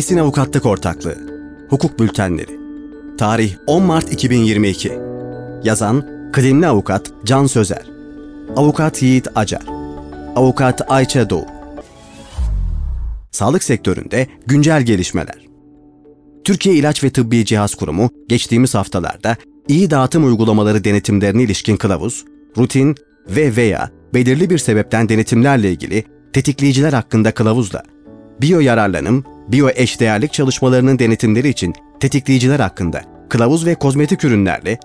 Esin Avukatlık Ortaklığı. Hukuk Bültenleri. Tarih 10 Mart 2022 Yazan Kıdemli Avukat Can Sözer. Avukat Yiğit Acar. Avukat Ayça Doğu. Sağlık sektöründe güncel gelişmeler. Türkiye İlaç ve Tıbbi Cihaz Kurumu geçtiğimiz haftalarda iyi dağıtım uygulamaları denetimlerine ilişkin kılavuz, rutin ve veya belirli bir sebepten denetimlerle ilgili tetikleyiciler hakkında kılavuzla biyo yararlanım, biyo eşdeğerlik çalışmalarının denetimleri için tetikleyiciler hakkında kılavuz ve kozmetik ürünlerle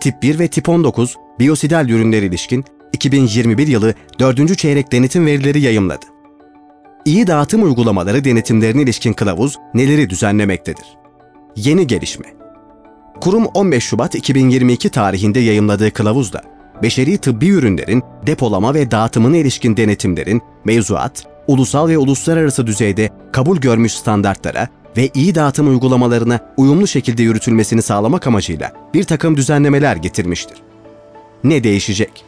tip 1 ve tip 19 biyosidal ürünler ilişkin 2021 yılı 4. çeyrek denetim verileri yayımladı. İyi dağıtım uygulamaları denetimlerine ilişkin kılavuz neleri düzenlemektedir? Yeni gelişme. Kurum 15 Şubat 2022 tarihinde yayımladığı kılavuzda beşeri tıbbi ürünlerin depolama ve dağıtımına ilişkin denetimlerin mevzuat, ulusal ve uluslararası düzeyde kabul görmüş standartlara ve iyi dağıtım uygulamalarına uyumlu şekilde yürütülmesini sağlamak amacıyla bir takım düzenlemeler getirmiştir. Ne değişecek?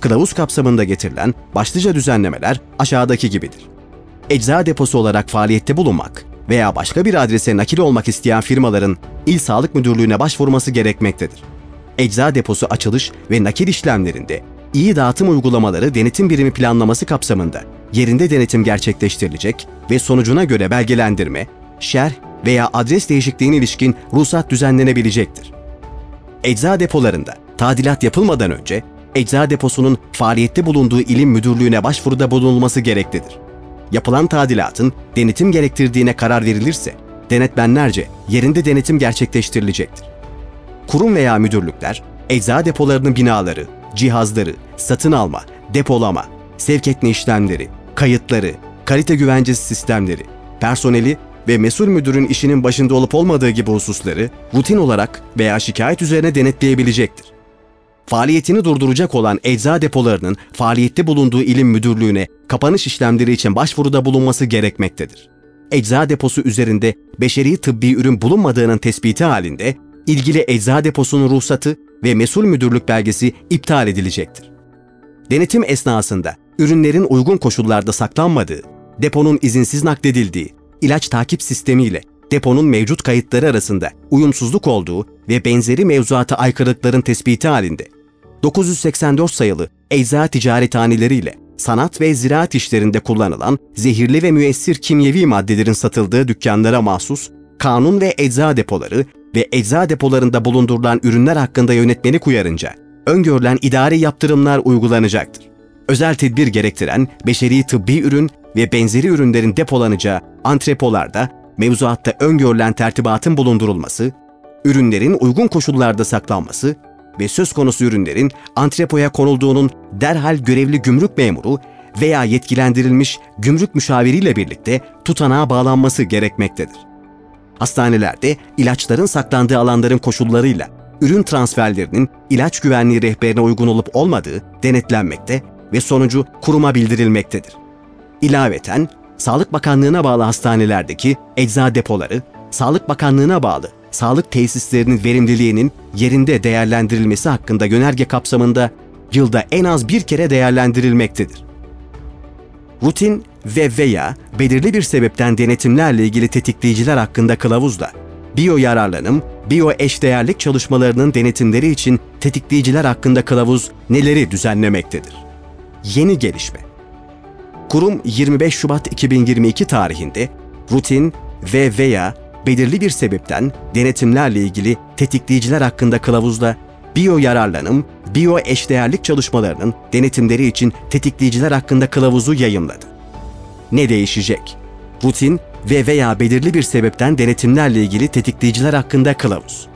Kılavuz kapsamında getirilen başlıca düzenlemeler aşağıdaki gibidir. Ecza deposu olarak faaliyette bulunmak veya başka bir adrese nakil olmak isteyen firmaların İl Sağlık Müdürlüğü'ne başvurması gerekmektedir. Ecza deposu açılış ve nakil işlemlerinde iyi dağıtım uygulamaları denetim birimi planlaması kapsamında yerinde denetim gerçekleştirilecek ve sonucuna göre belgelendirme, şerh veya adres değişikliğine ilişkin ruhsat düzenlenebilecektir. Ecza depolarında tadilat yapılmadan önce ecza deposunun faaliyette bulunduğu ilim müdürlüğüne başvuruda bulunulması gereklidir. Yapılan tadilatın denetim gerektirdiğine karar verilirse denetmenlerce yerinde denetim gerçekleştirilecektir. Kurum veya müdürlükler ecza depolarının binaları, cihazları, satın alma, depolama, sevk etme işlemleri, kayıtları, kalite güvencesi sistemleri, personeli ve mesul müdürün işinin başında olup olmadığı gibi hususları rutin olarak veya şikayet üzerine denetleyebilecektir. Faaliyetini durduracak olan ecza depolarının faaliyette bulunduğu ilim müdürlüğüne kapanış işlemleri için başvuruda bulunması gerekmektedir. Ecza deposu üzerinde beşeri tıbbi ürün bulunmadığının tespiti halinde ilgili ecza deposunun ruhsatı ve mesul müdürlük belgesi iptal edilecektir. Denetim esnasında ürünlerin uygun koşullarda saklanmadığı, deponun izinsiz nakledildiği, ilaç takip sistemiyle deponun mevcut kayıtları arasında uyumsuzluk olduğu ve benzeri mevzuata aykırılıkların tespiti halinde 984 sayılı ecza ticarethaneleriyle sanat ve ziraat işlerinde kullanılan zehirli ve müessir kimyevi maddelerin satıldığı dükkanlara mahsus kanun ve ecza depoları ve ecza depolarında bulundurulan ürünler hakkında yönetmelik uyarınca öngörülen idari yaptırımlar uygulanacaktır. Özel tedbir gerektiren beşeri tıbbi ürün ve benzeri ürünlerin depolanacağı antrepolarda mevzuatta öngörülen tertibatın bulundurulması, ürünlerin uygun koşullarda saklanması ve söz konusu ürünlerin antrepoya konulduğunun derhal görevli gümrük memuru veya yetkilendirilmiş gümrük müşaviriyle birlikte tutanağa bağlanması gerekmektedir. Hastanelerde ilaçların saklandığı alanların koşullarıyla ürün transferlerinin ilaç güvenliği rehberine uygun olup olmadığı denetlenmekte ve sonucu kuruma bildirilmektedir. İlaveten, Sağlık Bakanlığı'na bağlı hastanelerdeki ecza depoları, Sağlık Bakanlığı'na bağlı sağlık tesislerinin verimliliğinin yerinde değerlendirilmesi hakkında yönerge kapsamında yılda en az bir kere değerlendirilmektedir. Rutin ve veya belirli bir sebepten denetimlerle ilgili tetikleyiciler hakkında kılavuzla biyo yararlanım, biyo eşdeğerlik çalışmalarının denetimleri için tetikleyiciler hakkında kılavuz neleri düzenlemektedir? Yeni gelişme. Kurum 25 Şubat 2022 tarihinde rutin ve veya belirli bir sebepten denetimlerle ilgili tetikleyiciler hakkında kılavuzda biyo yararlanım, biyo eşdeğerlik çalışmalarının denetimleri için tetikleyiciler hakkında kılavuzu yayımladı. Ne değişecek? Rutin ve veya belirli bir sebepten denetimlerle ilgili tetikleyiciler hakkında kılavuz.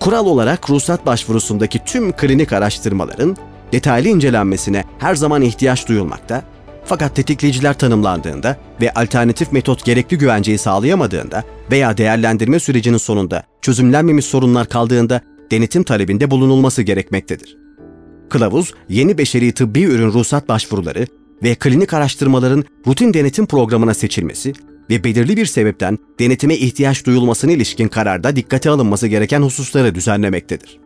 Kural olarak ruhsat başvurusundaki tüm klinik araştırmaların detaylı incelenmesine her zaman ihtiyaç duyulmakta fakat tetikleyiciler tanımlandığında ve alternatif metot gerekli güvenceyi sağlayamadığında veya değerlendirme sürecinin sonunda çözümlenmemiş sorunlar kaldığında denetim talebinde bulunulması gerekmektedir. Kılavuz, yeni beşeri tıbbi ürün ruhsat başvuruları ve klinik araştırmaların rutin denetim programına seçilmesi ve belirli bir sebepten denetime ihtiyaç duyulmasına ilişkin kararda dikkate alınması gereken hususları düzenlemektedir.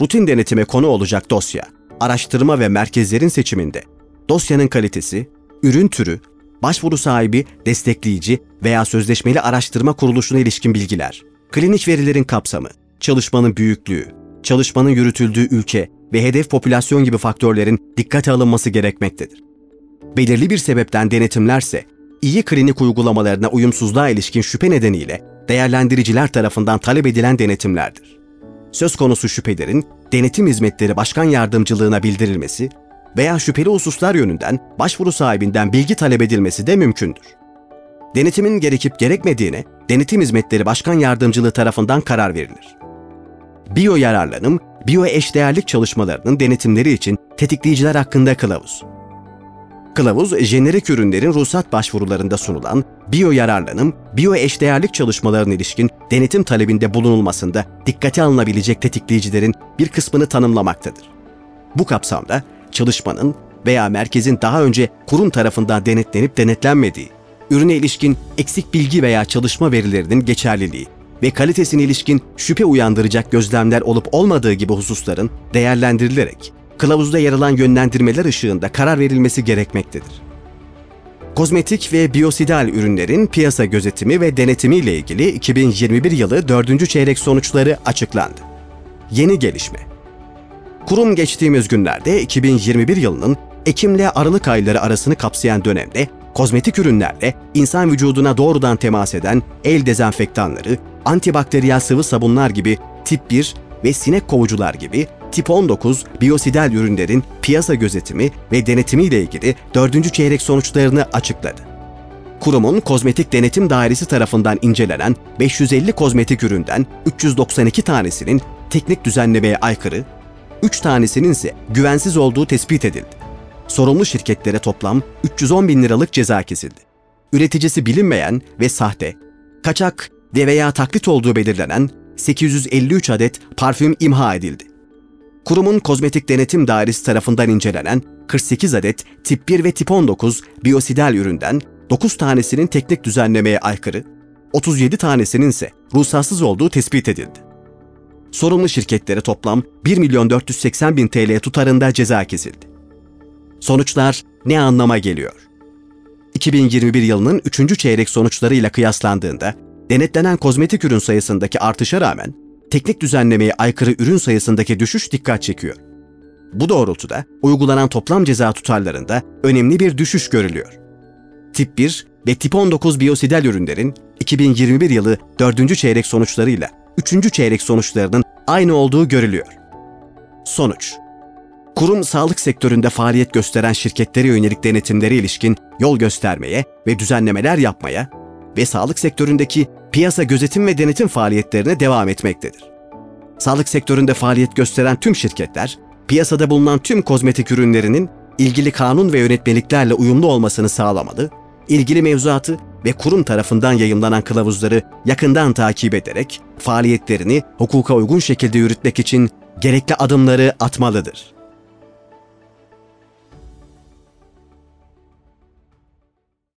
Rutin denetime konu olacak dosya, araştırma ve merkezlerin seçiminde dosyanın kalitesi, ürün türü, başvuru sahibi, destekleyici veya sözleşmeli araştırma kuruluşuna ilişkin bilgiler, klinik verilerin kapsamı, çalışmanın büyüklüğü, çalışmanın yürütüldüğü ülke ve hedef popülasyon gibi faktörlerin dikkate alınması gerekmektedir. Belirli bir sebepten denetimlerse, iyi klinik uygulamalarına uyumsuzluğa ilişkin şüphe nedeniyle değerlendiriciler tarafından talep edilen denetimlerdir. Söz konusu şüphelerin denetim hizmetleri başkan yardımcılığına bildirilmesi veya şüpheli hususlar yönünden başvuru sahibinden bilgi talep edilmesi de mümkündür. Denetimin gerekip gerekmediğine denetim hizmetleri başkan yardımcılığı tarafından karar verilir. Biyo yararlanım, biyo eşdeğerlik çalışmalarının denetimleri için tetikleyiciler hakkında kılavuz. Kılavuz, jenerik ürünlerin ruhsat başvurularında sunulan biyo yararlanım, biyo eşdeğerlik çalışmalarına ilişkin denetim talebinde bulunulmasında dikkate alınabilecek tetikleyicilerin bir kısmını tanımlamaktadır. Bu kapsamda çalışmanın veya merkezin daha önce kurum tarafından denetlenip denetlenmediği, ürüne ilişkin eksik bilgi veya çalışma verilerinin geçerliliği ve kalitesine ilişkin şüphe uyandıracak gözlemler olup olmadığı gibi hususların değerlendirilerek kılavuzda yer alan yönlendirmeler ışığında karar verilmesi gerekmektedir. Kozmetik ve biyosidal ürünlerin piyasa gözetimi ve denetimi ile ilgili 2021 yılı 4. çeyrek sonuçları açıklandı. Yeni gelişme. Kurum geçtiğimiz günlerde 2021 yılının Ekim ile Aralık ayları arasını kapsayan dönemde kozmetik ürünlerle insan vücuduna doğrudan temas eden el dezenfektanları, antibakteriyel sıvı sabunlar gibi tip 1 ve sinek kovucular gibi tip 19 biyosidal ürünlerin piyasa gözetimi ve denetimi ile ilgili 4. çeyrek sonuçlarını açıkladı. Kurumun kozmetik denetim dairesi tarafından incelenen 550 kozmetik üründen 392 tanesinin teknik düzenlemeye aykırı, 3 tanesinin ise güvensiz olduğu tespit edildi. Sorumlu şirketlere toplam 310 bin liralık ceza kesildi. Üreticisi bilinmeyen ve sahte, kaçak ve veya taklit olduğu belirlenen 853 adet parfüm imha edildi. Kurumun kozmetik denetim dairesi tarafından incelenen 48 adet tip 1 ve tip 19 biyosidal üründen 9 tanesinin teknik düzenlemeye aykırı, 37 tanesinin ise ruhsatsız olduğu tespit edildi. Sorumlu şirketlere toplam 1 milyon 480 bin TL tutarında ceza kesildi. Sonuçlar ne anlama geliyor? 2021 yılının 3. çeyrek sonuçlarıyla kıyaslandığında denetlenen kozmetik ürün sayısındaki artışa rağmen teknik düzenlemeye aykırı ürün sayısındaki düşüş dikkat çekiyor. Bu doğrultuda uygulanan toplam ceza tutarlarında önemli bir düşüş görülüyor. Tip 1 ve tip 19 biyosidal ürünlerin 2021 yılı 4. çeyrek sonuçlarıyla 3. çeyrek sonuçlarının aynı olduğu görülüyor. Sonuç Kurum sağlık sektöründe faaliyet gösteren şirketlere yönelik denetimlere ilişkin yol göstermeye ve düzenlemeler yapmaya ve sağlık sektöründeki piyasa gözetim ve denetim faaliyetlerine devam etmektedir. Sağlık sektöründe faaliyet gösteren tüm şirketler, piyasada bulunan tüm kozmetik ürünlerinin ilgili kanun ve yönetmeliklerle uyumlu olmasını sağlamalı, ilgili mevzuatı ve kurum tarafından yayımlanan kılavuzları yakından takip ederek faaliyetlerini hukuka uygun şekilde yürütmek için gerekli adımları atmalıdır.